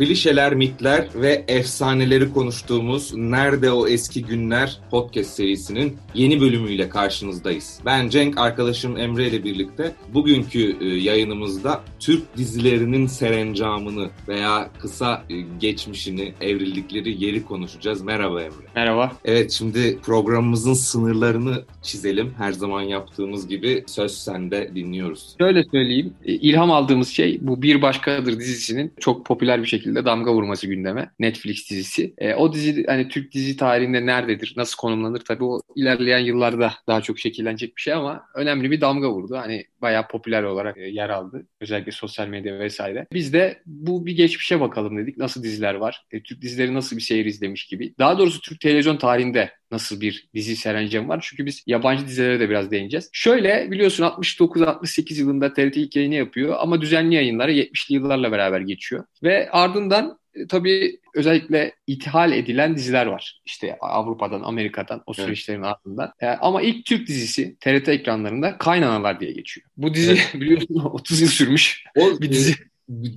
klişeler, mitler ve efsaneleri konuştuğumuz Nerede O Eski Günler podcast serisinin yeni bölümüyle karşınızdayız. Ben Cenk, arkadaşım Emre ile birlikte bugünkü e, yayınımızda Türk dizilerinin serencamını veya kısa e, geçmişini, evrildikleri yeri konuşacağız. Merhaba Emre. Merhaba. Evet şimdi programımızın sınırlarını çizelim. Her zaman yaptığımız gibi söz sende dinliyoruz. Şöyle söyleyeyim. E, ilham aldığımız şey bu Bir Başkadır dizisinin çok popüler bir şekilde damga vurması gündeme. Netflix dizisi. E, o dizi hani Türk dizi tarihinde nerededir, nasıl konumlanır tabii o ilerleyen yıllarda daha çok şekillenecek bir şey ama önemli bir damga vurdu. Hani bayağı popüler olarak e, yer aldı. Özellikle sosyal medya vesaire. Biz de bu bir geçmişe bakalım dedik. Nasıl diziler var? E, Türk dizileri nasıl bir seyir izlemiş gibi. Daha doğrusu Türk televizyon tarihinde nasıl bir dizi serencem var. Çünkü biz yabancı dizilere de biraz değineceğiz. Şöyle biliyorsun 69-68 yılında TRT ilk yayını yapıyor ama düzenli yayınları 70'li yıllarla beraber geçiyor. Ve ardından e, tabii özellikle ithal edilen diziler var. İşte Avrupa'dan, Amerika'dan o süreçlerin evet. ardından. E, ama ilk Türk dizisi TRT ekranlarında Kaynanalar diye geçiyor. Bu dizi evet. biliyorsun 30 yıl sürmüş o, bir dizi.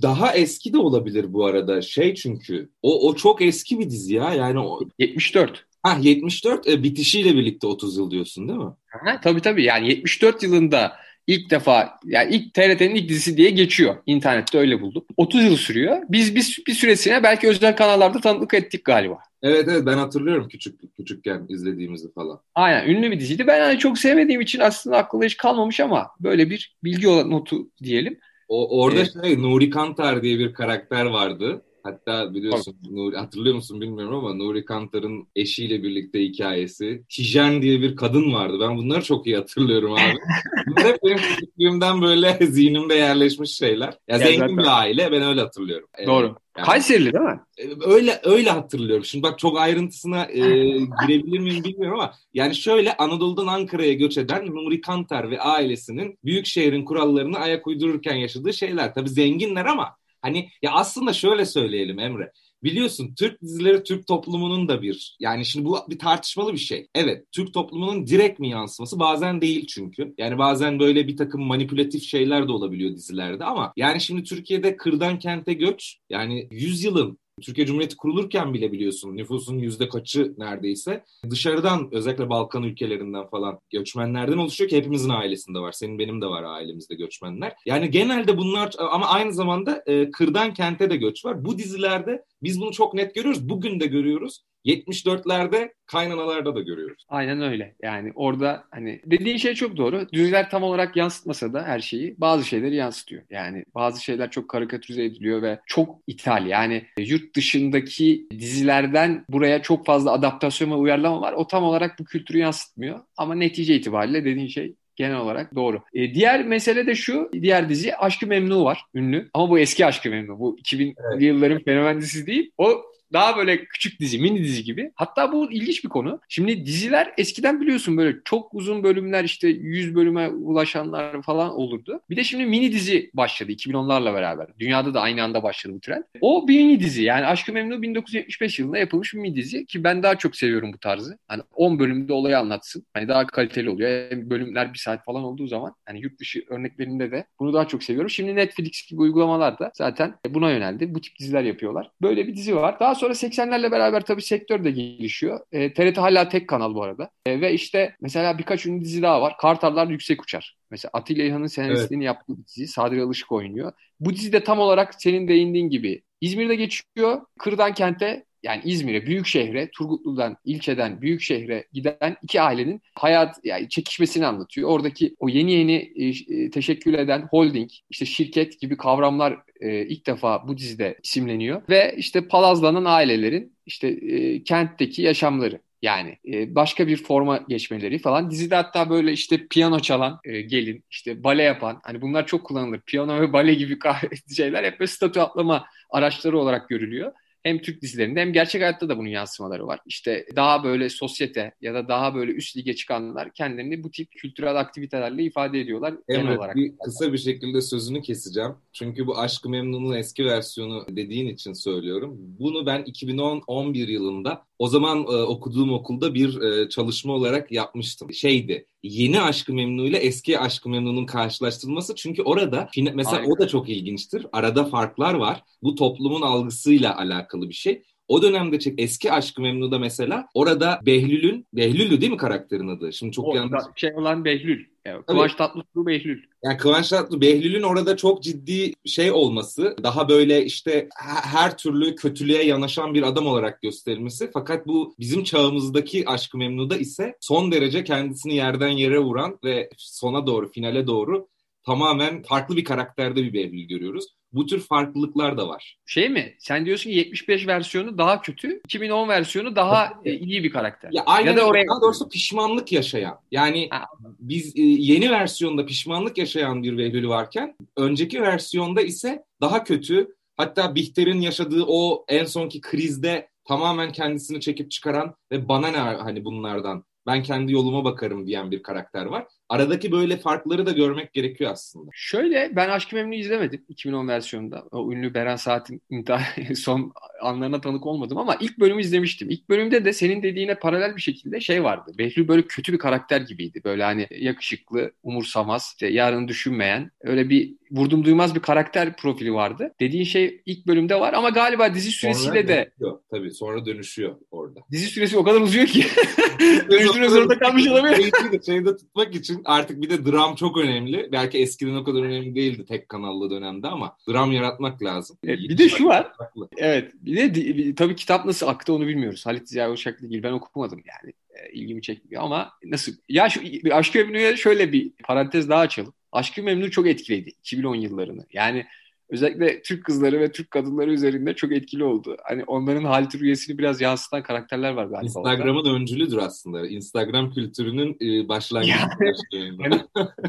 Daha eski de olabilir bu arada. Şey çünkü o o çok eski bir dizi ya. Yani o 74. Ha 74 e, bitişiyle birlikte 30 yıl diyorsun değil mi? Ha, tabii tabii yani 74 yılında ilk defa yani ilk TRT'nin ilk dizisi diye geçiyor. İnternette öyle buldum. 30 yıl sürüyor. Biz biz bir süresine belki özel kanallarda tanıklık ettik galiba. Evet evet ben hatırlıyorum küçük küçükken izlediğimizi falan. Aynen ünlü bir diziydi. Ben hani çok sevmediğim için aslında aklımda hiç kalmamış ama böyle bir bilgi notu diyelim. O orada ee, şey Nuri Kantar diye bir karakter vardı. Hatta biliyorsun Nuri, hatırlıyor musun bilmiyorum ama Nuri Kantar'ın eşiyle birlikte hikayesi. Tijen diye bir kadın vardı. Ben bunları çok iyi hatırlıyorum abi. Bunlar hep benim küçüklüğümden böyle zihnimde yerleşmiş şeyler. Ya, ya zengin zaten. bir aile ben öyle hatırlıyorum. Doğru. Yani, Kayserili değil mi? E, öyle öyle hatırlıyorum. Şimdi bak çok ayrıntısına e, girebilir miyim bilmiyorum ama yani şöyle Anadolu'dan Ankara'ya göç eden Nuri Kantar ve ailesinin büyük şehrin kurallarını ayak uydururken yaşadığı şeyler. Tabii zenginler ama Hani ya aslında şöyle söyleyelim Emre. Biliyorsun Türk dizileri Türk toplumunun da bir yani şimdi bu bir tartışmalı bir şey. Evet Türk toplumunun direkt mi yansıması bazen değil çünkü. Yani bazen böyle bir takım manipülatif şeyler de olabiliyor dizilerde ama yani şimdi Türkiye'de kırdan kente göç yani 100 yılın Türkiye Cumhuriyeti kurulurken bile biliyorsun nüfusun yüzde kaçı neredeyse dışarıdan özellikle Balkan ülkelerinden falan göçmenlerden oluşuyor ki hepimizin ailesinde var. Senin benim de var ailemizde göçmenler. Yani genelde bunlar ama aynı zamanda e, kırdan kente de göç var. Bu dizilerde biz bunu çok net görüyoruz. Bugün de görüyoruz. 74'lerde kaynanalarda da görüyoruz. Aynen öyle. Yani orada hani dediğin şey çok doğru. Diziler tam olarak yansıtmasa da her şeyi bazı şeyleri yansıtıyor. Yani bazı şeyler çok karikatürize ediliyor ve çok ithal. Yani yurt dışındaki dizilerden buraya çok fazla adaptasyon ve uyarlama var. O tam olarak bu kültürü yansıtmıyor. Ama netice itibariyle dediğin şey genel olarak doğru. E, diğer mesele de şu. Diğer dizi Aşkı Memnu var. Ünlü. Ama bu eski Aşkı Memnu. Bu 2000'li evet. yılların fenomen dizisi değil. O daha böyle küçük dizi, mini dizi gibi. Hatta bu ilginç bir konu. Şimdi diziler eskiden biliyorsun böyle çok uzun bölümler işte 100 bölüme ulaşanlar falan olurdu. Bir de şimdi mini dizi başladı 2010'larla beraber. Dünyada da aynı anda başladı bu trend. O bir mini dizi yani Aşkı Memnu 1975 yılında yapılmış bir mini dizi ki ben daha çok seviyorum bu tarzı. Hani 10 bölümde olayı anlatsın. Hani daha kaliteli oluyor. Hem bölümler bir saat falan olduğu zaman hani yurt dışı örneklerinde de bunu daha çok seviyorum. Şimdi Netflix gibi uygulamalar da zaten buna yöneldi. Bu tip diziler yapıyorlar. Böyle bir dizi var. Daha sonra 80'lerle beraber tabii sektör de gelişiyor. E, TRT hala tek kanal bu arada. E, ve işte mesela birkaç ünlü dizi daha var. Kartallar Yüksek Uçar. Mesela Atilla İlhan'ın senaristliğini evet. yaptığı dizi. Sadri Alışık oynuyor. Bu dizide tam olarak senin değindiğin gibi İzmir'de geçiyor. Kırdan kente yani İzmir'e, büyük şehre, Turgutlu'dan, ilçeden büyük şehre giden iki ailenin hayat yani çekişmesini anlatıyor. Oradaki o yeni yeni e, e, teşekkül eden holding, işte şirket gibi kavramlar e, ilk defa bu dizide isimleniyor ve işte palazlanan ailelerin işte e, kentteki yaşamları. Yani e, başka bir forma geçmeleri falan. Dizide hatta böyle işte piyano çalan e, gelin, işte bale yapan. Hani bunlar çok kullanılır. Piyano ve bale gibi şeyler hep böyle statü atlama araçları olarak görülüyor hem Türk dizilerinde hem gerçek hayatta da bunun yansımaları var. İşte daha böyle sosyete ya da daha böyle üst lige çıkanlar kendilerini bu tip kültürel aktivitelerle ifade ediyorlar genel olarak. Bir, kısa bir şekilde sözünü keseceğim. Çünkü bu Aşkı Memnun'un eski versiyonu dediğin için söylüyorum. Bunu ben 2010-11 yılında o zaman e, okuduğum okulda bir e, çalışma olarak yapmıştım. Şeydi yeni Aşkı Memnu ile eski Aşkı Memnu'nun karşılaştırılması. Çünkü orada mesela Aynen. o da çok ilginçtir. Arada farklar var. Bu toplumun algısıyla alakalı bir şey. O dönemde çek eski Aşkı Memnu'da mesela orada Behlül'ün Behlül'dü değil mi karakterin adı? Şimdi çok o, yanlış. Şey olan Behlül. Yani Kıvanç Tatlıtuğ Behlül. Yani Kıvanç Tatlıtuğ Behlül'ün orada çok ciddi şey olması, daha böyle işte her türlü kötülüğe yanaşan bir adam olarak gösterilmesi. Fakat bu bizim çağımızdaki Aşkı Memnu'da ise son derece kendisini yerden yere vuran ve sona doğru, finale doğru tamamen farklı bir karakterde bir Behlül görüyoruz. Bu tür farklılıklar da var. Şey mi? Sen diyorsun ki 75 versiyonu daha kötü, 2010 versiyonu daha evet. iyi bir karakter. Ya aynen ya da oraya daha doğrusu pişmanlık yaşayan. Yani ha. biz e, yeni versiyonda pişmanlık yaşayan bir Behlül varken önceki versiyonda ise daha kötü. Hatta Bihter'in yaşadığı o en sonki krizde tamamen kendisini çekip çıkaran ve bana ne hani bunlardan ben kendi yoluma bakarım diyen bir karakter var. Aradaki böyle farkları da görmek gerekiyor aslında. Şöyle ben Aşk-ı Memnu'yu izlemedim 2010 versiyonunda. O ünlü Beren Saat'in son anlarına tanık olmadım ama ilk bölümü izlemiştim. İlk bölümde de senin dediğine paralel bir şekilde şey vardı. Behlül böyle kötü bir karakter gibiydi. Böyle hani yakışıklı, umursamaz, işte yarını düşünmeyen öyle bir vurdum duymaz bir karakter profili vardı. Dediğin şey ilk bölümde var ama galiba dizi süresiyle sonra de dönüşüyor. tabii sonra dönüşüyor orada. Dizi süresi o kadar uzuyor ki dönüştürme zorunda kalmış olabilir. Şeyde tutmak için artık bir de dram çok önemli. Belki eskiden o kadar önemli değildi tek kanallı dönemde ama dram yaratmak lazım. Evet, bir de şu var. Farklı. Evet. Bir de tabii kitap nasıl aktı onu bilmiyoruz. Halit Ziya Uşaklı gibi ben okumadım yani. E, ilgimi çekmiyor ama nasıl? Ya şu Aşk-ı Memnu'ya şöyle bir parantez daha açalım. Aşk-ı Memnu çok etkiledi 2010 yıllarını. Yani özellikle Türk kızları ve Türk kadınları üzerinde çok etkili oldu. Hani onların halit rüyesini biraz yansıtan karakterler var galiba. Instagram'ın öncülüdür aslında. Instagram kültürünün e, başlangıcı. Yani,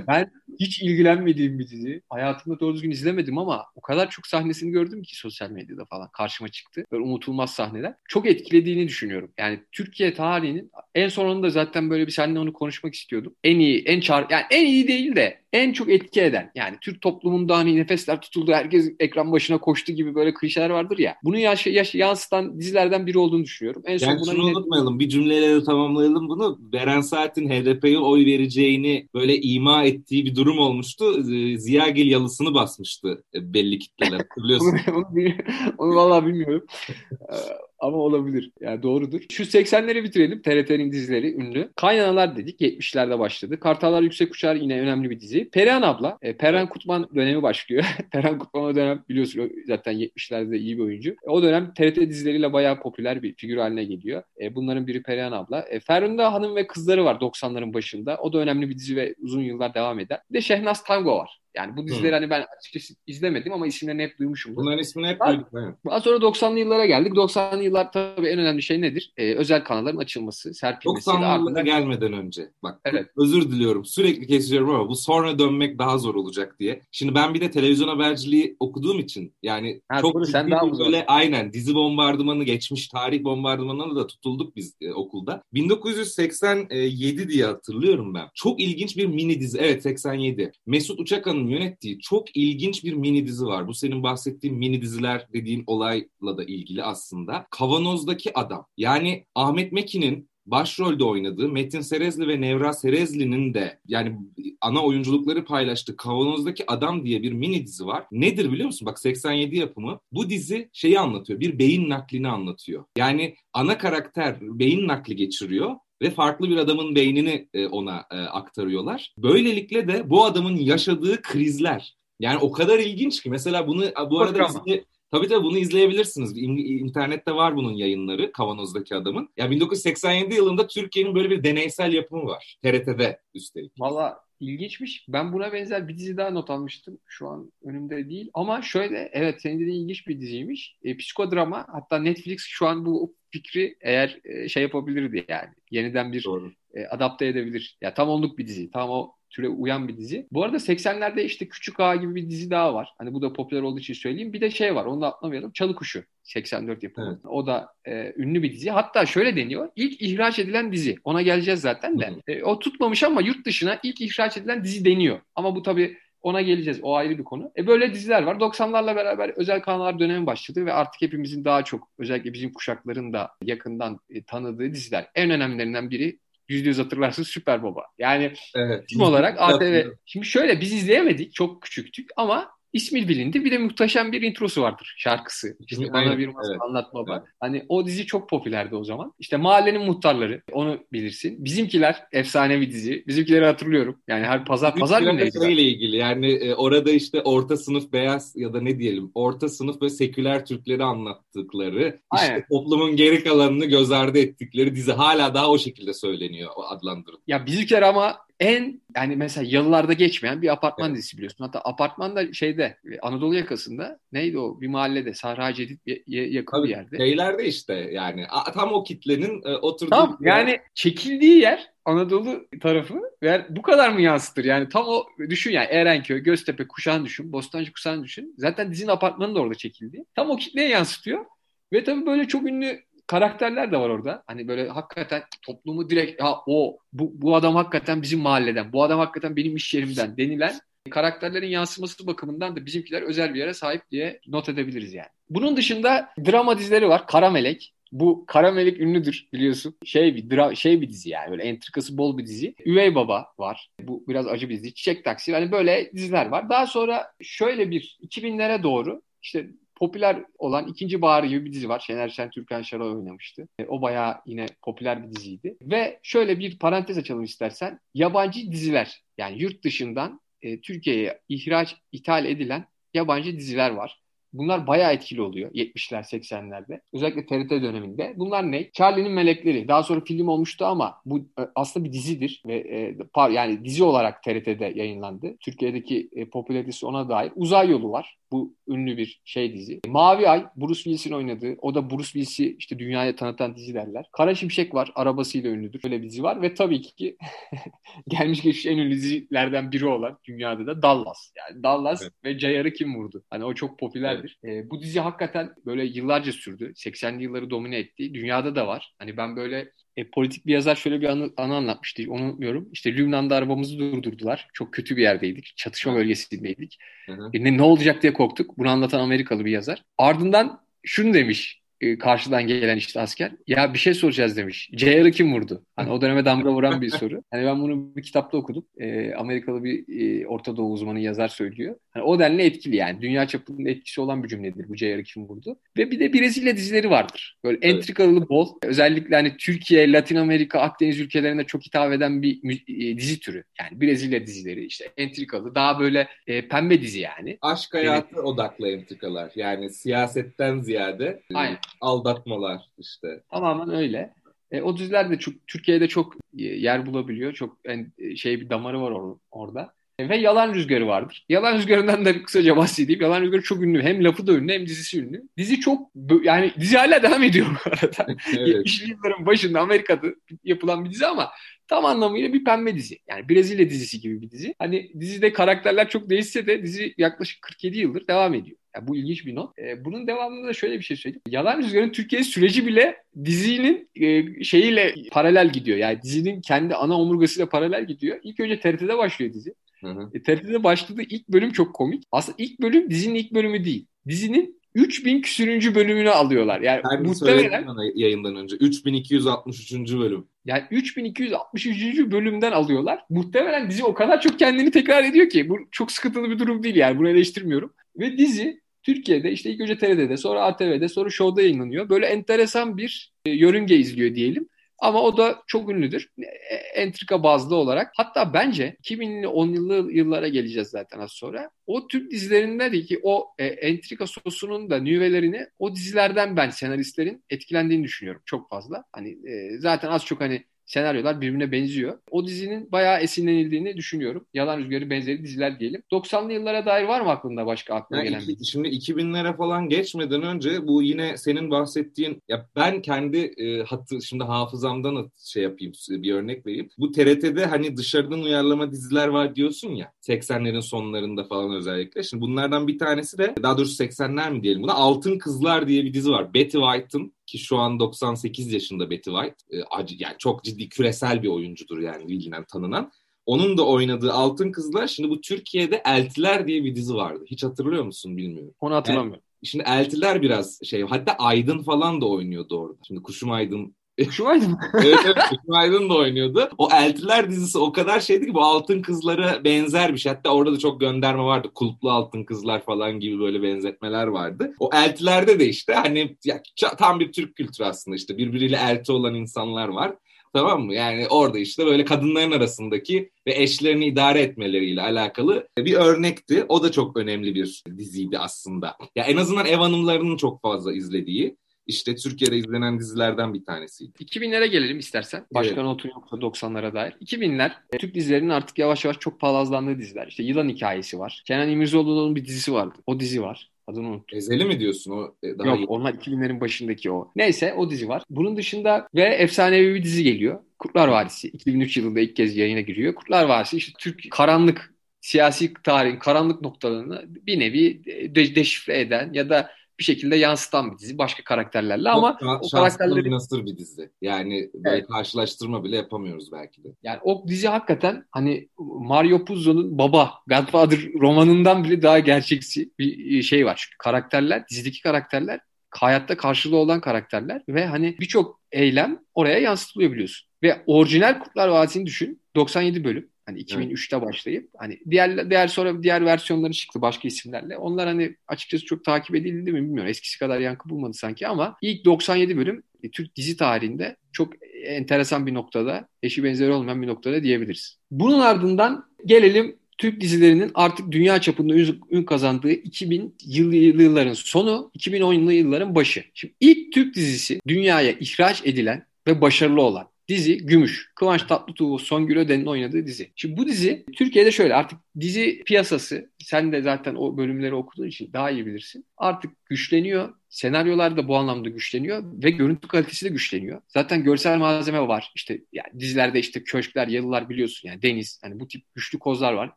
ben hiç ilgilenmediğim bir dizi. Hayatımda doğru düzgün izlemedim ama o kadar çok sahnesini gördüm ki sosyal medyada falan karşıma çıktı. Böyle unutulmaz sahneler. Çok etkilediğini düşünüyorum. Yani Türkiye tarihinin en sonunda zaten böyle bir seninle onu konuşmak istiyordum. En iyi, en çar yani en iyi değil de en çok etki eden yani Türk toplumunda hani nefesler tutuldu herkes ekran başına koştu gibi böyle klişeler vardır ya. Bunu yaş, yaş, yansıtan dizilerden biri olduğunu düşünüyorum. En son yani buna şunu yine... unutmayalım bir cümleyle tamamlayalım bunu. Beren Saat'in HDP'ye oy vereceğini böyle ima ettiği bir durum olmuştu. Ee, Ziyagil yalısını basmıştı e, belli kitleler hatırlıyorsun. onu, onu, onu vallahi bilmiyorum. Ama olabilir. Yani doğrudur. Şu 80'leri bitirelim. TRT'nin dizileri ünlü. Kaynanalar dedik. 70'lerde başladı. Kartallar Yüksek Uçar yine önemli bir dizi. Perihan abla. E, Perihan Kutman dönemi başlıyor. Perihan Kutman o dönem biliyorsun zaten 70'lerde iyi bir oyuncu. E, o dönem TRT dizileriyle bayağı popüler bir figür haline geliyor. E, bunların biri Perihan abla. E, Ferhunda Hanım ve Kızları var 90'ların başında. O da önemli bir dizi ve uzun yıllar devam eder. Bir de Şehnaz Tango var. Yani bu dizileri Hı. hani ben açıkçası izlemedim ama isimlerini hep duymuşum. Bunların ismini hep duyduk. Daha sonra 90'lı yıllara geldik. 90'lı yıllar tabii en önemli şey nedir? Ee, özel kanalların açılması, serpilmesi. 90'lı yıllara gelmeden önce. Bak evet. özür diliyorum. Sürekli kesiyorum ama bu sonra dönmek daha zor olacak diye. Şimdi ben bir de televizyon haberciliği okuduğum için yani ha, çok doğru, sen daha böyle aynen dizi bombardımanı geçmiş tarih bombardımanına da tutulduk biz e, okulda. 1987 diye hatırlıyorum ben. Çok ilginç bir mini dizi. Evet 87. Mesut Uçakan'ın yönettiği çok ilginç bir mini dizi var. Bu senin bahsettiğin mini diziler dediğin olayla da ilgili aslında. Kavanoz'daki adam. Yani Ahmet Mekin'in başrolde oynadığı Metin Serezli ve Nevra Serezli'nin de yani ana oyunculukları paylaştığı Kavanoz'daki Adam diye bir mini dizi var. Nedir biliyor musun? Bak 87 yapımı. Bu dizi şeyi anlatıyor. Bir beyin naklini anlatıyor. Yani ana karakter beyin nakli geçiriyor ve farklı bir adamın beynini e, ona e, aktarıyorlar. Böylelikle de bu adamın yaşadığı krizler yani o kadar ilginç ki mesela bunu bu arada izle, tabii tabii bunu izleyebilirsiniz. İnternette var bunun yayınları Kavanoz'daki adamın. Ya yani 1987 yılında Türkiye'nin böyle bir deneysel yapımı var. TRT'de üstelik. Valla ilginçmiş. Ben buna benzer bir dizi daha not almıştım. Şu an önümde değil. Ama şöyle evet senin dediğin ilginç bir diziymiş. E, psikodrama hatta Netflix şu an bu fikri eğer e, şey yapabilirdi yani. Yeniden bir e, adapte edebilir. Ya tam onluk bir dizi. Tam o türe uyan bir dizi. Bu arada 80'lerde işte Küçük Ağa gibi bir dizi daha var. Hani bu da popüler olduğu için söyleyeyim. Bir de şey var onu da atlamayalım. Çalı Kuşu. 84 yapımı. Evet. O da e, ünlü bir dizi. Hatta şöyle deniyor. İlk ihraç edilen dizi. Ona geleceğiz zaten de. E, o tutmamış ama yurt dışına ilk ihraç edilen dizi deniyor. Ama bu tabii Ona geleceğiz. O ayrı bir konu. E böyle diziler var. 90'larla beraber özel kanallar dönemi başladı ve artık hepimizin daha çok özellikle bizim kuşakların da yakından e, tanıdığı diziler. En önemlilerinden biri yüzde yüz hatırlarsınız Süper Baba. Yani evet. tim olarak ATV. Şimdi şöyle biz izleyemedik. Çok küçüktük ama ismi bilindi. Bir de muhteşem bir introsu vardır şarkısı. İşte bana bir masal evet. anlat baba. Evet. Hani o dizi çok popülerdi o zaman. İşte Mahallenin Muhtarları onu bilirsin. Bizimkiler efsane bir dizi. Bizimkileri hatırlıyorum. Yani her pazar pazar günleri. Şeyle ilgili yani e, orada işte orta sınıf beyaz ya da ne diyelim orta sınıf ve seküler Türkleri anlattıkları Aynen. işte toplumun geri kalanını göz ardı ettikleri dizi hala daha o şekilde söyleniyor adlandırılıyor. Ya bizimkiler ama en yani mesela yıllarda geçmeyen bir apartman evet. dizisi biliyorsun. Hatta apartman da şeyde Anadolu yakasında neydi o bir mahallede Sahra Cedid yakın Tabii, bir yerde. Beylerde işte yani tam o kitlenin e, oturduğu tam, yer. Yani çekildiği yer Anadolu tarafı ve bu kadar mı yansıtır? Yani tam o düşün yani Erenköy, Göztepe, Kuşan düşün, Bostancı Kuşan düşün. Zaten dizinin apartmanı da orada çekildi. Tam o kitleye yansıtıyor. Ve tabii böyle çok ünlü karakterler de var orada. Hani böyle hakikaten toplumu direkt ya o bu, bu adam hakikaten bizim mahalleden, bu adam hakikaten benim iş yerimden denilen karakterlerin yansıması bakımından da bizimkiler özel bir yere sahip diye not edebiliriz yani. Bunun dışında drama dizileri var. Kara Melek. Bu Kara Melek ünlüdür biliyorsun. Şey bir dra şey bir dizi yani böyle entrikası bol bir dizi. Üvey Baba var. Bu biraz acı bir dizi. Çiçek Taksi. Hani böyle diziler var. Daha sonra şöyle bir 2000'lere doğru işte popüler olan ikinci Bahar gibi bir dizi var. Şener Şen, Türkan Şaray oynamıştı. E, o bayağı yine popüler bir diziydi. Ve şöyle bir parantez açalım istersen. Yabancı diziler yani yurt dışından e, Türkiye'ye ihraç, ithal edilen yabancı diziler var. Bunlar bayağı etkili oluyor 70'ler 80'lerde. Özellikle TRT döneminde. Bunlar ne? Charlie'nin Melekleri. Daha sonra film olmuştu ama bu e, aslında bir dizidir ve e, yani dizi olarak TRT'de yayınlandı. Türkiye'deki e, popülaritesi ona dair. Uzay Yolu var. Bu ünlü bir şey dizi. Mavi Ay, Bruce Willis'in oynadığı. O da Bruce Willis'i işte dünyaya tanıtan dizi derler. Kara Şimşek var. Arabasıyla ünlüdür. Böyle bir dizi var ve tabii ki gelmiş geçmiş en ünlü dizilerden biri olan dünyada da Dallas. Yani Dallas evet. ve Jayar'ı kim vurdu? Hani o çok popülerdir. Evet. E, bu dizi hakikaten böyle yıllarca sürdü. 80'li yılları domine etti. Dünyada da var. Hani ben böyle e, politik bir yazar şöyle bir anı, anı anlatmıştı. Onu unutmuyorum. İşte Lübnan'da arabamızı durdurdular. Çok kötü bir yerdeydik. Çatışma bölgesindeydik. Hı hı. E, ne, ne olacak diye korktuk. Bunu anlatan Amerikalı bir yazar. Ardından şunu demiş e, karşıdan gelen işte asker. Ya bir şey soracağız demiş. JR'ı kim vurdu? Hani o döneme damga vuran bir soru. Hani ben bunu bir kitapta okudum. E, Amerikalı bir e, Orta Doğu uzmanı yazar söylüyor. Hani o denli etkili yani. Dünya çapında etkisi olan bir cümledir bu JR'ı kim vurdu. Ve bir de Brezilya dizileri vardır. Böyle evet. entrikalı bol. Özellikle hani Türkiye, Latin Amerika, Akdeniz ülkelerine çok hitap eden bir e, dizi türü. Yani Brezilya dizileri işte entrikalı. Daha böyle e, pembe dizi yani. Aşk hayatı evet. odaklı entrikalar. Yani siyasetten ziyade. Aynen aldatmalar işte. Tamamen öyle. E, o diziler de çok, Türkiye'de çok e, yer bulabiliyor. Çok en, e, şey bir damarı var or- orada. E, ve Yalan Rüzgarı vardır. Yalan Rüzgarı'ndan da kısaca bahsedeyim. Yalan Rüzgarı çok ünlü. Hem lafı da ünlü hem dizisi ünlü. Dizi çok yani dizi hala devam ediyor bu arada. evet. 70'li yılların başında Amerika'da yapılan bir dizi ama tam anlamıyla bir pembe dizi. Yani Brezilya dizisi gibi bir dizi. Hani dizide karakterler çok değişse de dizi yaklaşık 47 yıldır devam ediyor. Yani bu ilginç bir not. E, bunun devamında da şöyle bir şey söyleyeyim. Yalan Rüzgar'ın Türkiye süreci bile dizinin e, şeyiyle paralel gidiyor. Yani dizinin kendi ana omurgasıyla paralel gidiyor. İlk önce TRT'de başlıyor dizi. Hı hı. E, TRT'de başladığı ilk bölüm çok komik. Aslında ilk bölüm dizinin ilk bölümü değil. Dizinin 3000 küsürüncü bölümünü alıyorlar. Yani Sen muhtemelen yayından önce 3263. bölüm. Yani 3263. bölümden alıyorlar. Muhtemelen dizi o kadar çok kendini tekrar ediyor ki bu çok sıkıntılı bir durum değil yani bunu eleştirmiyorum. Ve dizi Türkiye'de işte ilk önce TRT'de sonra ATV'de sonra Show'da yayınlanıyor. Böyle enteresan bir e, yörünge izliyor diyelim. Ama o da çok ünlüdür. E, entrika bazlı olarak. Hatta bence 2000'li 10 yıllı yıllara geleceğiz zaten az sonra. O Türk dizilerinde de ki o e, entrika sosunun da nüvelerini o dizilerden ben senaristlerin etkilendiğini düşünüyorum çok fazla. Hani e, zaten az çok hani senaryolar birbirine benziyor. O dizinin bayağı esinlenildiğini düşünüyorum. Yalan Rüzgarı benzeri diziler diyelim. 90'lı yıllara dair var mı aklında başka aklına yani gelen iki, bir? Şimdi 2000'lere falan geçmeden önce bu yine senin bahsettiğin ya ben kendi e, hattı şimdi hafızamdan şey yapayım bir örnek vereyim. Bu TRT'de hani dışarıdan uyarlama diziler var diyorsun ya 80'lerin sonlarında falan özellikle. Şimdi bunlardan bir tanesi de daha doğrusu 80'ler mi diyelim buna Altın Kızlar diye bir dizi var. Betty White'ın ki şu an 98 yaşında Betty White. E, acı, yani çok ciddi küresel bir oyuncudur yani bilinen tanınan. Onun da oynadığı Altın Kızlar. Şimdi bu Türkiye'de Eltiler diye bir dizi vardı. Hiç hatırlıyor musun bilmiyorum. Onu hatırlamıyorum. Yani, şimdi Eltiler biraz şey hatta Aydın falan da oynuyordu orada. Şimdi Kuşum Aydın Kuşum Aydın evet evet Kuşum Aydın da oynuyordu. O Eltiler dizisi o kadar şeydi ki bu Altın Kızlara benzer bir şey. Hatta orada da çok gönderme vardı. Kulplu Altın Kızlar falan gibi böyle benzetmeler vardı. O Eltilerde de işte hani ya, tam bir Türk kültürü aslında işte birbiriyle elti olan insanlar var. Tamam mı? Yani orada işte böyle kadınların arasındaki ve eşlerini idare etmeleriyle alakalı bir örnekti. O da çok önemli bir diziydi aslında. Ya en azından ev hanımlarının çok fazla izlediği işte Türkiye'de izlenen dizilerden bir tanesiydi. 2000'lere gelelim istersen. Başka evet. notun yoksa 90'lara dair. 2000'ler e, Türk dizilerinin artık yavaş yavaş çok palazlandığı diziler. İşte Yılan Hikayesi var. Kenan İmirzalıoğlu'nun bir dizisi vardı. O dizi var. Adını unuttum. Ezeli mi diyorsun o? E, daha Yok iyi. onlar 2000'lerin başındaki o. Neyse o dizi var. Bunun dışında ve efsanevi bir dizi geliyor. Kurtlar Vadisi. 2003 yılında ilk kez yayına giriyor. Kurtlar Vadisi işte Türk karanlık siyasi tarihin karanlık noktalarını bir nevi de- deşifre eden ya da bir şekilde yansıtan bir dizi başka karakterlerle ama Çok o karakterleri nasıl bir dizi. Yani böyle evet. karşılaştırma bile yapamıyoruz belki de. Yani o dizi hakikaten hani Mario Puzo'nun Baba Godfather romanından bile daha gerçekçi bir şey var. Çünkü karakterler, dizideki karakterler hayatta karşılığı olan karakterler ve hani birçok eylem oraya yansıtılıyor biliyorsun. Ve orijinal Kurtlar Vadisi'ni düşün. 97 bölüm. Hani 2003'te evet. başlayıp hani diğer diğer sonra diğer versiyonları çıktı başka isimlerle. Onlar hani açıkçası çok takip edildi mi bilmiyorum. Eskisi kadar yankı bulmadı sanki ama ilk 97 bölüm e, Türk dizi tarihinde çok enteresan bir noktada, eşi benzeri olmayan bir noktada diyebiliriz. Bunun ardından gelelim Türk dizilerinin artık dünya çapında ün kazandığı 2000 yılların sonu, 2010'lu yılların başı. Şimdi ilk Türk dizisi dünyaya ihraç edilen ve başarılı olan Dizi Gümüş. Kıvanç Tatlıtuğ, Songül Öden'in oynadığı dizi. Şimdi bu dizi Türkiye'de şöyle artık dizi piyasası sen de zaten o bölümleri okuduğun için daha iyi bilirsin. Artık güçleniyor. Senaryolar da bu anlamda güçleniyor ve görüntü kalitesi de güçleniyor. Zaten görsel malzeme var. İşte yani dizilerde işte köşkler, yalılar biliyorsun yani deniz. Hani bu tip güçlü kozlar var.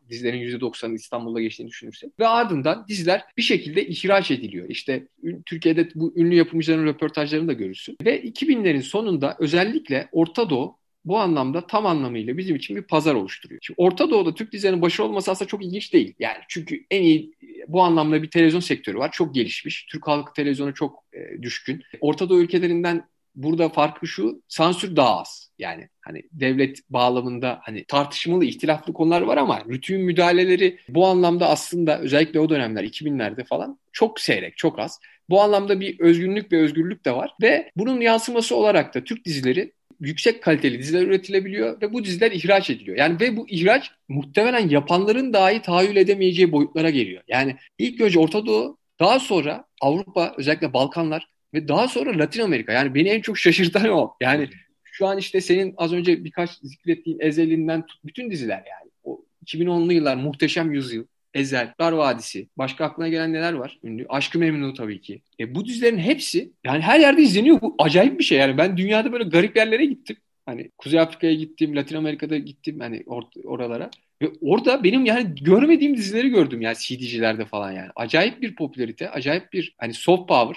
Dizilerin %90'ı İstanbul'da geçtiğini düşünürsek. Ve ardından diziler bir şekilde ihraç ediliyor. İşte Türkiye'de bu ünlü yapımcıların röportajlarını da görürsün. Ve 2000'lerin sonunda özellikle Orta Doğu bu anlamda tam anlamıyla bizim için bir pazar oluşturuyor. Şimdi Orta Doğu'da Türk dizilerinin başarılı olması aslında çok ilginç değil. Yani çünkü en iyi bu anlamda bir televizyon sektörü var. Çok gelişmiş. Türk halkı televizyona çok e, düşkün. Orta Doğu ülkelerinden burada farkı şu sansür daha az. Yani hani devlet bağlamında hani tartışmalı, ihtilaflı konular var ama rütün müdahaleleri bu anlamda aslında özellikle o dönemler 2000'lerde falan çok seyrek, çok az. Bu anlamda bir özgünlük ve özgürlük de var ve bunun yansıması olarak da Türk dizileri yüksek kaliteli diziler üretilebiliyor ve bu diziler ihraç ediliyor. Yani ve bu ihraç muhtemelen yapanların dahi tahayyül edemeyeceği boyutlara geliyor. Yani ilk önce Orta Doğu, daha sonra Avrupa, özellikle Balkanlar ve daha sonra Latin Amerika. Yani beni en çok şaşırtan o. Yani şu an işte senin az önce birkaç zikrettiğin Ezel'inden bütün diziler yani. O 2010'lu yıllar Muhteşem Yüzyıl, Ezel, Dar Vadisi. Başka aklına gelen neler var? Ünlü. Aşkı Memnu tabii ki. E, bu dizilerin hepsi yani her yerde izleniyor. Bu acayip bir şey yani. Ben dünyada böyle garip yerlere gittim. Hani Kuzey Afrika'ya gittim, Latin Amerika'da gittim hani or- oralara. Ve orada benim yani görmediğim dizileri gördüm yani CD'cilerde falan yani. Acayip bir popülarite, acayip bir hani soft power.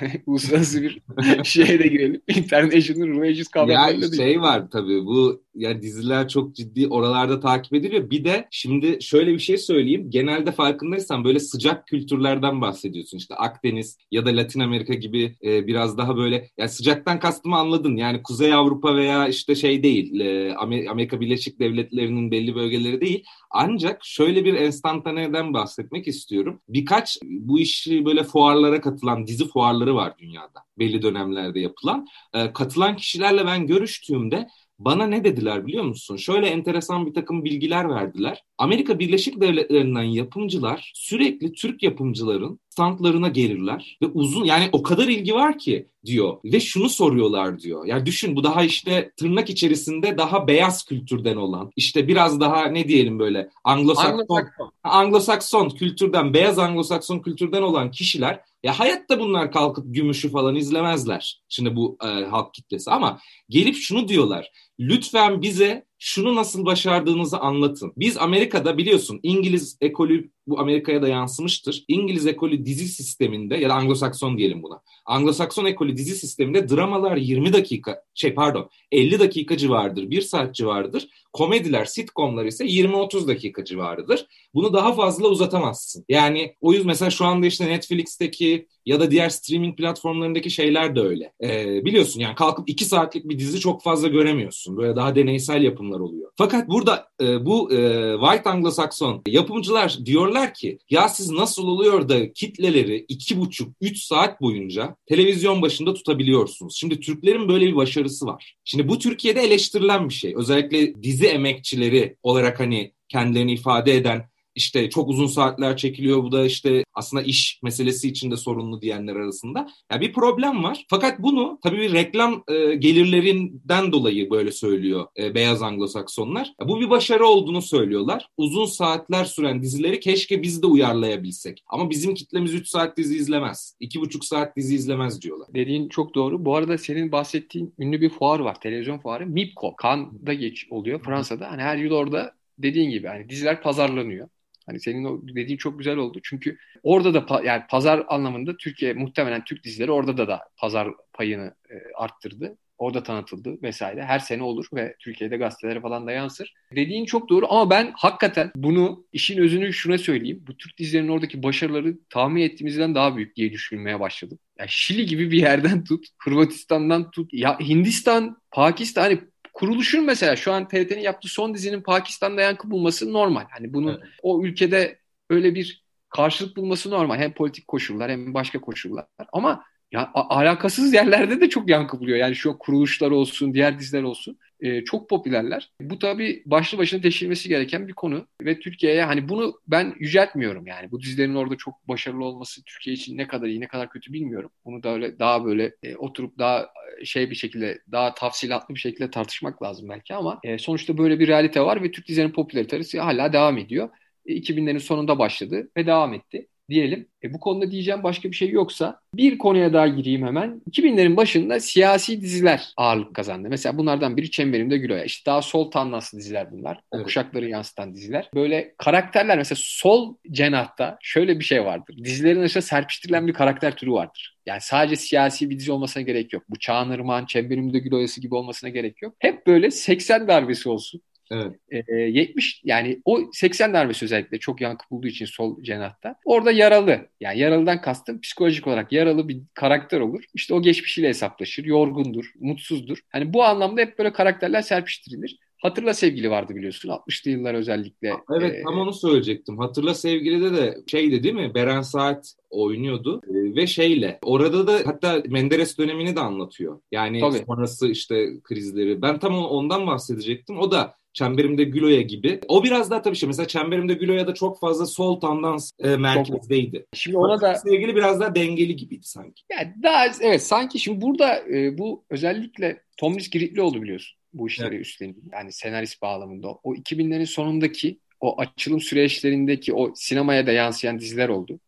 Uluslararası bir şeye de girelim. International Relations kavramlarıyla Ya şey var tabii bu ya diziler çok ciddi oralarda takip ediliyor. Bir de şimdi şöyle bir şey söyleyeyim. Genelde farkındaysan böyle sıcak kültürlerden bahsediyorsun. İşte Akdeniz ya da Latin Amerika gibi e, biraz daha böyle yani sıcaktan kastımı anladın. Yani Kuzey Avrupa veya işte şey değil. E, Amerika Birleşik Devletleri'nin belli bölgeleri değil. Ancak şöyle bir enstantaneden bahsetmek istiyorum. Birkaç bu işi böyle fuarlara katılan dizi fuarları var dünyada. Belli dönemlerde yapılan. E, katılan kişilerle ben görüştüğümde bana ne dediler biliyor musun? Şöyle enteresan bir takım bilgiler verdiler. Amerika Birleşik Devletleri'nden yapımcılar sürekli Türk yapımcıların standlarına gelirler ve uzun yani o kadar ilgi var ki diyor ve şunu soruyorlar diyor. Yani düşün bu daha işte tırnak içerisinde daha beyaz kültürden olan işte biraz daha ne diyelim böyle Anglo-Sakson Anglo-Sakson kültürden beyaz Anglo-Sakson kültürden olan kişiler ya hayatta bunlar kalkıp gümüşü falan izlemezler. Şimdi bu e, halk kitlesi ama gelip şunu diyorlar. Lütfen bize şunu nasıl başardığınızı anlatın. Biz Amerika'da biliyorsun İngiliz ekolü bu Amerika'ya da yansımıştır. İngiliz ekolü dizi sisteminde ya da Anglo-Sakson diyelim buna. Anglo-Sakson ekolü dizi sisteminde dramalar 20 dakika şey pardon 50 dakika civardır, 1 saat civardır. Komediler, sitcomlar ise 20-30 dakika civarıdır. Bunu daha fazla uzatamazsın. Yani o yüzden mesela şu anda işte Netflix'teki ya da diğer streaming platformlarındaki şeyler de öyle. Ee, biliyorsun yani kalkıp iki saatlik bir dizi çok fazla göremiyorsun. Böyle daha deneysel yapımlar oluyor. Fakat burada e, bu e, White Anglo-Saxon yapımcılar diyorlar ki ya siz nasıl oluyor da kitleleri iki buçuk, üç saat boyunca televizyon başında tutabiliyorsunuz. Şimdi Türklerin böyle bir başarısı var. Şimdi bu Türkiye'de eleştirilen bir şey. Özellikle dizi emekçileri olarak hani kendilerini ifade eden işte çok uzun saatler çekiliyor bu da işte aslında iş meselesi içinde sorunlu diyenler arasında. Yani bir problem var. Fakat bunu tabii bir reklam e, gelirlerinden dolayı böyle söylüyor e, beyaz Anglo-Saksonlar. Bu bir başarı olduğunu söylüyorlar. Uzun saatler süren dizileri keşke biz de uyarlayabilsek. Ama bizim kitlemiz 3 saat dizi izlemez. 2,5 saat dizi izlemez diyorlar. Dediğin çok doğru. Bu arada senin bahsettiğin ünlü bir fuar var. Televizyon fuarı. MIPCO. Cannes'da geç oluyor Fransa'da. Hani her yıl orada dediğin gibi hani diziler pazarlanıyor. Hani senin o dediğin çok güzel oldu. Çünkü orada da yani pazar anlamında Türkiye muhtemelen Türk dizileri orada da da pazar payını e, arttırdı. Orada tanıtıldı vesaire. Her sene olur ve Türkiye'de gazetelere falan da yansır. Dediğin çok doğru ama ben hakikaten bunu işin özünü şuna söyleyeyim. Bu Türk dizilerinin oradaki başarıları tahmin ettiğimizden daha büyük diye düşünmeye başladım. Ya Şili gibi bir yerden tut, Hırvatistan'dan tut. Ya Hindistan, Pakistan hani kuruluşun mesela şu an TRT'nin yaptığı son dizinin Pakistan'da yankı bulması normal. Hani bunun evet. o ülkede öyle bir karşılık bulması normal. Hem politik koşullar hem başka koşullar. Ama ya alakasız yerlerde de çok yankı buluyor. Yani şu kuruluşlar olsun, diğer diziler olsun e, çok popülerler. Bu tabii başlı başına teşhirmesi gereken bir konu ve Türkiye'ye hani bunu ben yüceltmiyorum yani. Bu dizilerin orada çok başarılı olması Türkiye için ne kadar iyi ne kadar kötü bilmiyorum. Bunu da öyle daha böyle e, oturup daha şey bir şekilde daha tafsilatlı bir şekilde tartışmak lazım belki ama e, sonuçta böyle bir realite var ve Türk dizilerinin popülaritesi hala devam ediyor. 2000'lerin sonunda başladı ve devam etti diyelim. E, bu konuda diyeceğim başka bir şey yoksa bir konuya daha gireyim hemen. 2000'lerin başında siyasi diziler ağırlık kazandı. Mesela bunlardan biri Çemberimde Gülo'ya. İşte daha sol tandanslı diziler bunlar. O evet. kuşakları yansıtan diziler. Böyle karakterler mesela sol cenahta şöyle bir şey vardır. Dizilerin arasında serpiştirilen bir karakter türü vardır. Yani sadece siyasi bir dizi olmasına gerek yok. Bu Çağan Irmak'ın Çemberimde Gülo'yası gibi olmasına gerek yok. Hep böyle 80 darbesi olsun. Evet. E, 70 yani o 80 darbesi özellikle çok yankı bulduğu için sol cenahta. Orada yaralı. Yani yaralıdan kastım psikolojik olarak yaralı bir karakter olur. İşte o geçmişiyle hesaplaşır. Yorgundur, mutsuzdur. Hani bu anlamda hep böyle karakterler serpiştirilir. Hatırla Sevgili vardı biliyorsun 60'lı yıllar özellikle. Evet tam onu söyleyecektim. Hatırla Sevgili'de de şeydi değil mi? Beren Saat oynuyordu ee, ve şeyle orada da hatta Menderes dönemini de anlatıyor. Yani Tabii. sonrası işte krizleri. Ben tam ondan bahsedecektim. O da Çemberimde Güloya gibi. O biraz daha tabii şey mesela Çemberimde Güloya da çok fazla sol tendans e, merkezdeydi. Şimdi ona da sevgili biraz daha dengeli gibiydi sanki. Yani daha evet sanki şimdi burada e, bu özellikle Tomris Giritli oldu biliyorsun bu işleri evet. üstleniyor. Yani senarist bağlamında. O 2000'lerin sonundaki o açılım süreçlerindeki o sinemaya da yansıyan diziler oldu.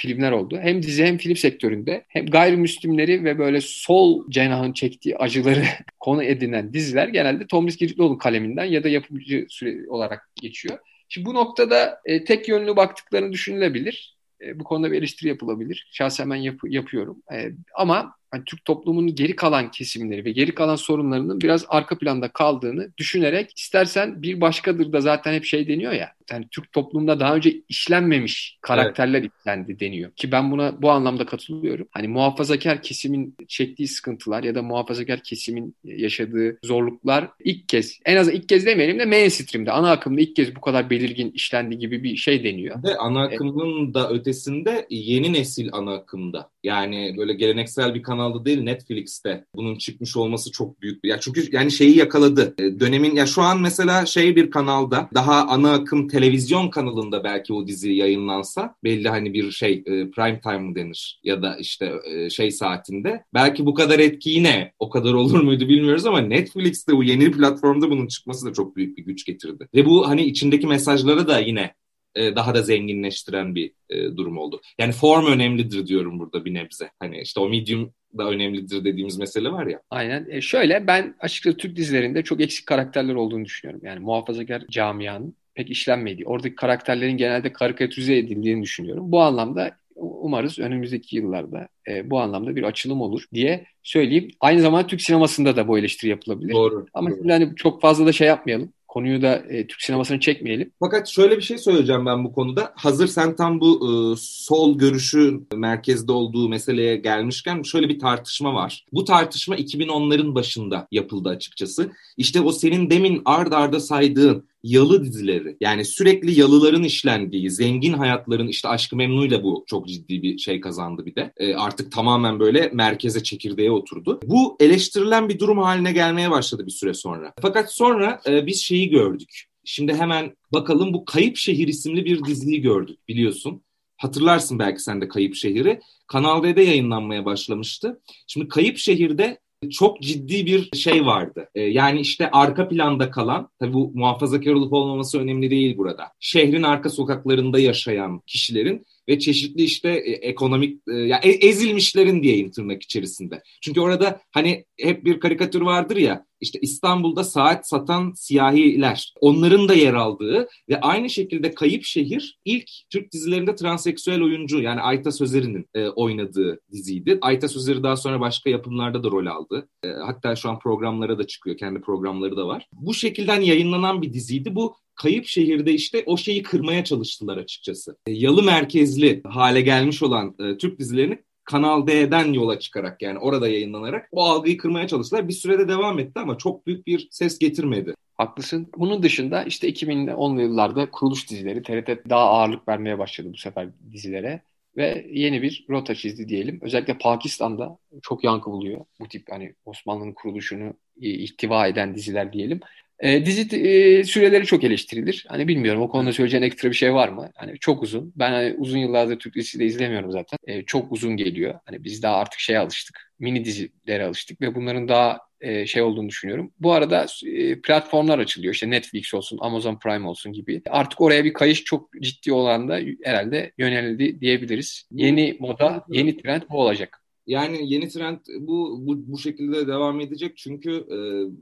Filmler oldu. Hem dizi hem film sektöründe hem gayrimüslimleri ve böyle sol cenahın çektiği acıları konu edinen diziler genelde Tomris Giritlioğlu kaleminden ya da yapımcı süre olarak geçiyor. Şimdi bu noktada e, tek yönlü baktıklarını düşünülebilir. E, bu konuda bir eleştiri yapılabilir. Şahsen ben yap- yapıyorum. E, ama hani Türk toplumunun geri kalan kesimleri ve geri kalan sorunlarının biraz arka planda kaldığını düşünerek istersen bir başkadır da zaten hep şey deniyor ya yani Türk toplumunda daha önce işlenmemiş karakterler evet. işlendi deniyor. Ki ben buna bu anlamda katılıyorum. Hani muhafazakar kesimin çektiği sıkıntılar ya da muhafazakar kesimin yaşadığı zorluklar ilk kez en az ilk kez demeyelim de mainstream'de ana akımda ilk kez bu kadar belirgin işlendi gibi bir şey deniyor. Ve ana akımın evet. da ötesinde yeni nesil ana akımda. Yani böyle geleneksel bir kanalda değil Netflix'te bunun çıkmış olması çok büyük bir. Ya çünkü yani şeyi yakaladı. E, dönemin ya şu an mesela şey bir kanalda daha ana akım televizyon kanalında belki o dizi yayınlansa belli hani bir şey e, prime time mı denir ya da işte e, şey saatinde belki bu kadar etki yine o kadar olur muydu bilmiyoruz ama Netflix'te bu yeni platformda bunun çıkması da çok büyük bir güç getirdi. Ve bu hani içindeki mesajları da yine e, daha da zenginleştiren bir e, durum oldu. Yani form önemlidir diyorum burada bir nebze. Hani işte o medium da önemlidir dediğimiz mesele var ya. Aynen. E şöyle ben açıkçası Türk dizilerinde çok eksik karakterler olduğunu düşünüyorum. Yani muhafazakar camianın pek işlenmediği, oradaki karakterlerin genelde karikatürize edildiğini düşünüyorum. Bu anlamda umarız önümüzdeki yıllarda e, bu anlamda bir açılım olur diye söyleyeyim. Aynı zamanda Türk sinemasında da bu eleştiri yapılabilir. Doğru. Ama doğru. yani çok fazla da şey yapmayalım konuyu da e, Türk sinemasını çekmeyelim. Fakat şöyle bir şey söyleyeceğim ben bu konuda. Hazır sen tam bu e, sol görüşün merkezde olduğu meseleye gelmişken şöyle bir tartışma var. Bu tartışma 2010'ların başında yapıldı açıkçası. İşte o senin demin ard arda saydığın yalı dizileri yani sürekli yalıların işlendiği zengin hayatların işte Aşkı Memnu'yla bu çok ciddi bir şey kazandı bir de. E, artık tamamen böyle merkeze çekirdeğe oturdu. Bu eleştirilen bir durum haline gelmeye başladı bir süre sonra. Fakat sonra e, biz şeyi gördük. Şimdi hemen bakalım bu Kayıp Şehir isimli bir diziyi gördük biliyorsun. Hatırlarsın belki sen de Kayıp Şehir'i. Kanal D'de yayınlanmaya başlamıştı. Şimdi Kayıp Şehir'de çok ciddi bir şey vardı. Ee, yani işte arka planda kalan, tabii bu muhafazakar olup olmaması önemli değil burada. Şehrin arka sokaklarında yaşayan kişilerin ve çeşitli işte e, ekonomik e, yani e, ezilmişlerin diyeyim tırnak içerisinde. Çünkü orada hani hep bir karikatür vardır ya işte İstanbul'da saat satan siyahiler. Onların da yer aldığı ve aynı şekilde Kayıp Şehir ilk Türk dizilerinde transseksüel oyuncu yani Ayta Sözeri'nin oynadığı diziydi. Ayta Sözeri daha sonra başka yapımlarda da rol aldı. Hatta şu an programlara da çıkıyor. Kendi programları da var. Bu şekilden yayınlanan bir diziydi. Bu Kayıp Şehir'de işte o şeyi kırmaya çalıştılar açıkçası. E, yalı merkezli hale gelmiş olan e, Türk dizilerini Kanal D'den yola çıkarak yani orada yayınlanarak o algıyı kırmaya çalıştılar. Bir sürede devam etti ama çok büyük bir ses getirmedi. Haklısın. Bunun dışında işte 2010'lu yıllarda kuruluş dizileri TRT daha ağırlık vermeye başladı bu sefer dizilere ve yeni bir rota çizdi diyelim. Özellikle Pakistan'da çok yankı buluyor bu tip hani Osmanlı'nın kuruluşunu ihtiva eden diziler diyelim. E, dizi e, süreleri çok eleştirilir. Hani bilmiyorum o konuda söyleyeceğin ekstra bir şey var mı? Hani çok uzun. Ben hani uzun yıllardır Türk dizisi de izlemiyorum zaten. E, çok uzun geliyor. Hani biz daha artık şeye alıştık. Mini dizilere alıştık ve bunların daha e, şey olduğunu düşünüyorum. Bu arada e, platformlar açılıyor. İşte Netflix olsun, Amazon Prime olsun gibi. Artık oraya bir kayış çok ciddi olan da herhalde yönelildi diyebiliriz. Yeni moda, yeni trend bu olacak. Yani yeni trend bu bu, bu şekilde devam edecek. Çünkü e,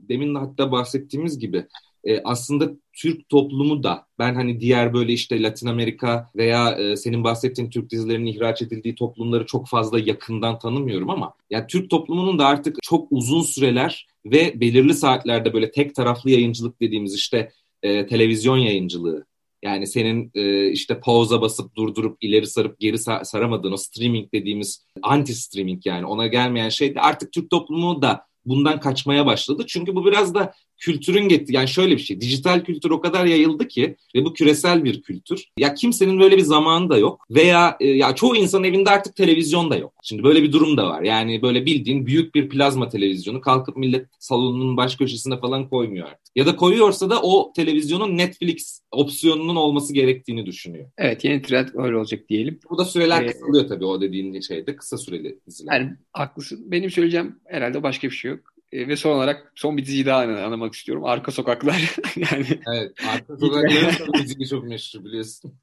demin de hatta bahsettiğimiz gibi e, aslında Türk toplumu da ben hani diğer böyle işte Latin Amerika veya e, senin bahsettiğin Türk dizilerinin ihraç edildiği toplumları çok fazla yakından tanımıyorum ama ya Türk toplumunun da artık çok uzun süreler ve belirli saatlerde böyle tek taraflı yayıncılık dediğimiz işte e, televizyon yayıncılığı yani senin e, işte pauza basıp durdurup ileri sarıp geri saramadığın o streaming dediğimiz anti streaming yani ona gelmeyen şey de artık Türk toplumu da bundan kaçmaya başladı. Çünkü bu biraz da kültürün getti. Yani şöyle bir şey. Dijital kültür o kadar yayıldı ki ve bu küresel bir kültür. Ya kimsenin böyle bir zamanı da yok. Veya e, ya çoğu insanın evinde artık televizyon da yok. Şimdi böyle bir durum da var. Yani böyle bildiğin büyük bir plazma televizyonu kalkıp millet salonunun baş köşesine falan koymuyor artık. Ya da koyuyorsa da o televizyonun Netflix opsiyonunun olması gerektiğini düşünüyor. Evet yeni trend öyle olacak diyelim. Bu da süreler ee, kısalıyor tabii o dediğin şeyde kısa süreli diziler. Yani haklısın. Benim söyleyeceğim herhalde başka bir şey yok. E, ve son olarak son bir diziyi daha anlamak istiyorum. Arka Sokaklar. yani Evet. Arka Sokaklar diziyi çok meşhur biliyorsun.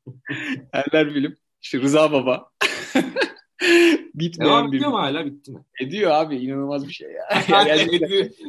Erler Bilim. İşte Rıza Baba. Bitmeyen Devam bir... ediyor mu hala bitti mi? Ediyor abi inanılmaz bir şey ya. yani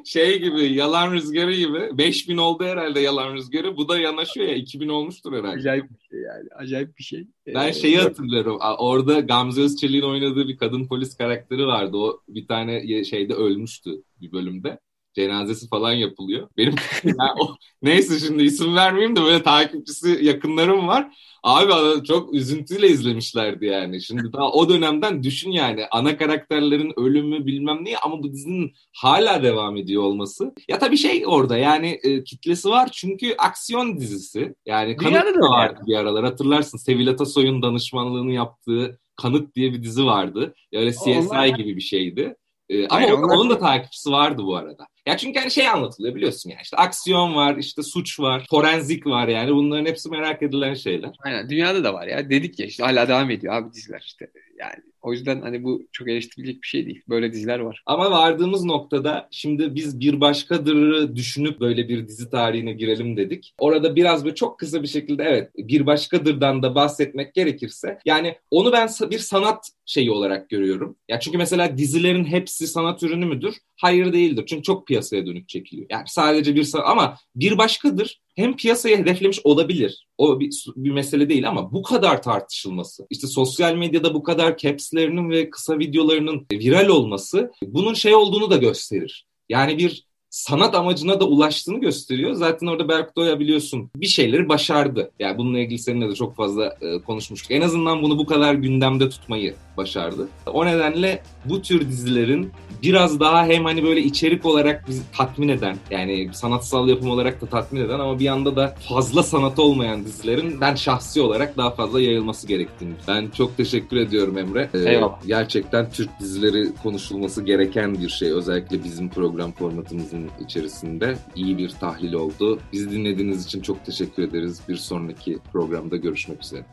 şey gibi yalan rüzgarı gibi 5000 oldu herhalde yalan rüzgarı. Bu da yanaşıyor ya 2000 olmuştur herhalde. Acayip bir şey yani. Acayip bir şey. Ben ee, şeyi hatırlıyorum. Orada Gamze Özçelik'in oynadığı bir kadın polis karakteri vardı. O bir tane şeyde ölmüştü bir bölümde cenazesi falan yapılıyor. Benim yani o, neyse şimdi isim vermeyeyim de böyle takipçisi yakınlarım var. Abi çok üzüntüyle izlemişlerdi yani. Şimdi daha o dönemden düşün yani ana karakterlerin ölümü bilmem ne ama bu dizinin hala devam ediyor olması. Ya tabii şey orada yani e, kitlesi var çünkü aksiyon dizisi. Yani Kanıt da vardı yani. bir aralar hatırlarsın. Sevil Atasoy'un danışmanlığını yaptığı Kanıt diye bir dizi vardı. Öyle CSI Onlar... gibi bir şeydi. Ee, ama Aynen, onun, onun da takipçisi vardı bu arada. Ya çünkü hani şey anlatılıyor biliyorsun yani işte aksiyon var, işte suç var, forenzik var yani bunların hepsi merak edilen şeyler. Aynen dünyada da var ya dedik ya işte hala devam ediyor abi diziler işte yani o yüzden hani bu çok eleştirilecek bir şey değil. Böyle diziler var. Ama vardığımız noktada şimdi biz bir başkadırı düşünüp böyle bir dizi tarihine girelim dedik. Orada biraz böyle çok kısa bir şekilde evet bir başkadırdan da bahsetmek gerekirse yani onu ben bir sanat şeyi olarak görüyorum. Ya çünkü mesela dizilerin hepsi sanat ürünü müdür? Hayır değildir. Çünkü çok piyasaya dönük çekiliyor. Yani sadece bir ama bir başkadır hem piyasayı hedeflemiş olabilir. O bir, bir mesele değil ama bu kadar tartışılması, işte sosyal medyada bu kadar capslerinin ve kısa videolarının viral olması bunun şey olduğunu da gösterir. Yani bir sanat amacına da ulaştığını gösteriyor. Zaten orada Berk Doya biliyorsun bir şeyleri başardı. Yani bununla ilgili seninle de çok fazla e, konuşmuştuk. En azından bunu bu kadar gündemde tutmayı başardı. O nedenle bu tür dizilerin biraz daha hem hani böyle içerik olarak bizi tatmin eden yani sanatsal yapım olarak da tatmin eden ama bir yanda da fazla sanat olmayan dizilerin ben şahsi olarak daha fazla yayılması gerektiğini. Ben çok teşekkür ediyorum Emre. Ee, Eyvallah. Gerçekten Türk dizileri konuşulması gereken bir şey. Özellikle bizim program formatımızın içerisinde iyi bir tahlil oldu. Bizi dinlediğiniz için çok teşekkür ederiz. Bir sonraki programda görüşmek üzere.